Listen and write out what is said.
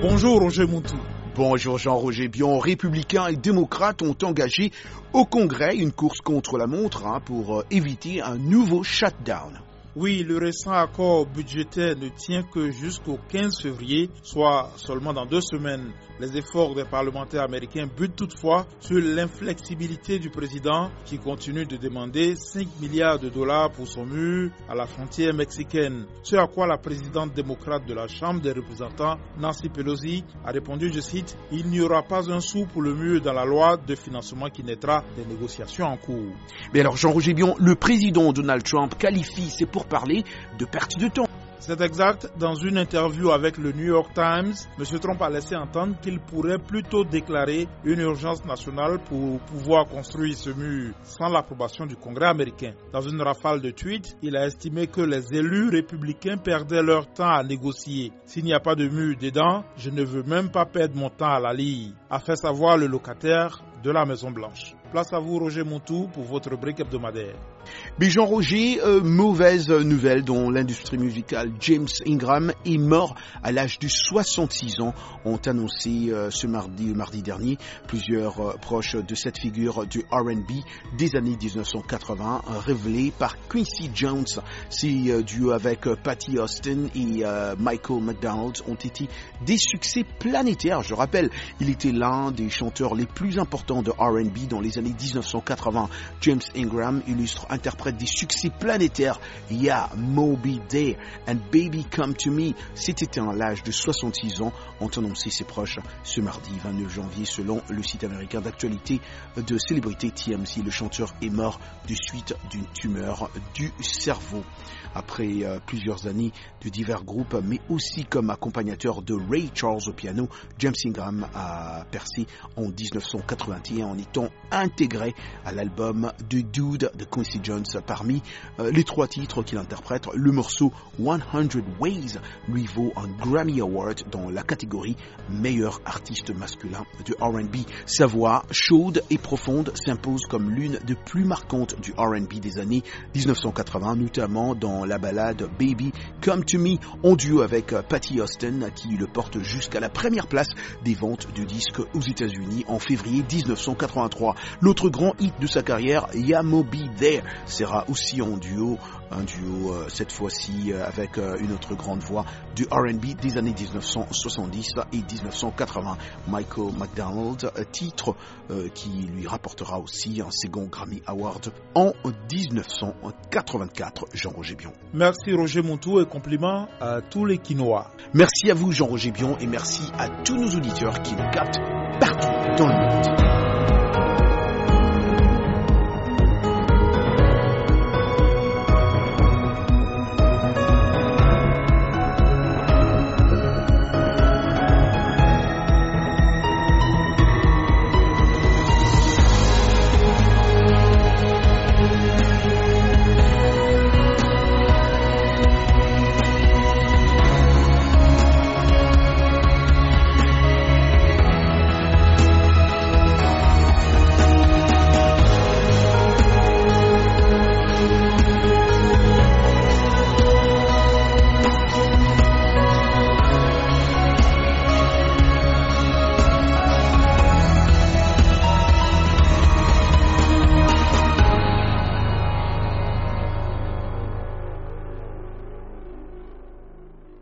Bonjour Roger Moutou. Bonjour Jean-Roger Bion. Républicains et démocrates ont engagé au Congrès une course contre la montre hein, pour euh, éviter un nouveau shutdown. Oui, le récent accord budgétaire ne tient que jusqu'au 15 février, soit seulement dans deux semaines. Les efforts des parlementaires américains butent toutefois sur l'inflexibilité du président qui continue de demander 5 milliards de dollars pour son mur à la frontière mexicaine. Ce à quoi la présidente démocrate de la Chambre des représentants, Nancy Pelosi, a répondu, je cite, Il n'y aura pas un sou pour le mur dans la loi de financement qui naîtra des négociations en cours. Mais alors Jean-Roger Bion, le président Donald Trump qualifie ses pourparlers de perte de temps. C'est exact. Dans une interview avec le New York Times, M. Trump a laissé entendre qu'il pourrait plutôt déclarer une urgence nationale pour pouvoir construire ce mur sans l'approbation du Congrès américain. Dans une rafale de tweets, il a estimé que les élus républicains perdaient leur temps à négocier. S'il n'y a pas de mur dedans, je ne veux même pas perdre mon temps à la ligne, a fait savoir le locataire de la Maison Blanche. Place à vous, Roger Montou, pour votre brique hebdomadaire. Jean Roger, euh, mauvaise nouvelle dont l'industrie musicale James Ingram est mort à l'âge de 66 ans, ont annoncé euh, ce mardi, mardi dernier plusieurs euh, proches de cette figure du R&B des années 1980, révélé par Quincy Jones. Ces duos avec Patty Austin et Michael McDonald ont été des succès planétaires. Je rappelle, il était l'un des chanteurs les plus importants de R&B dans les années 1980. James Ingram illustre, interprète des succès planétaires. Yeah, Moby Day and Baby Come to Me. C'était à l'âge de 66 ans, ont annoncé ses proches ce mardi 29 janvier selon le site américain d'actualité de célébrité TMC. Le chanteur est mort de suite d'une tumeur du cerveau. Après euh, plusieurs années de divers groupes, mais aussi comme accompagnateur de Ray Charles au piano, James Ingram a percé en 1981 en étant intégré à l'album The Dude de Quincy Jones. Parmi euh, les trois titres qu'il interprète, le morceau 100 Ways lui vaut un Grammy Award dans la catégorie meilleur artiste masculin de R&B. Sa voix chaude et profonde s'impose comme l'une des plus marquantes du R&B des années 1980, notamment dans la balade Baby Come to Me en duo avec euh, Patty Austin qui le porte jusqu'à la première place des ventes du disque aux États-Unis en février 1983. L'autre grand hit de sa carrière, Yamobi There, sera aussi en duo, un duo euh, cette fois-ci euh, avec une autre grande voix du R&B des années 1970 et 1980, Michael McDonald, titre qui lui rapportera aussi un second Grammy Award en 1984. Jean-Roger Bion. Merci Roger Montou et compliments à tous les quinois. Merci à vous Jean-Roger Bion et merci à tous nos auditeurs qui nous captent partout dans le monde.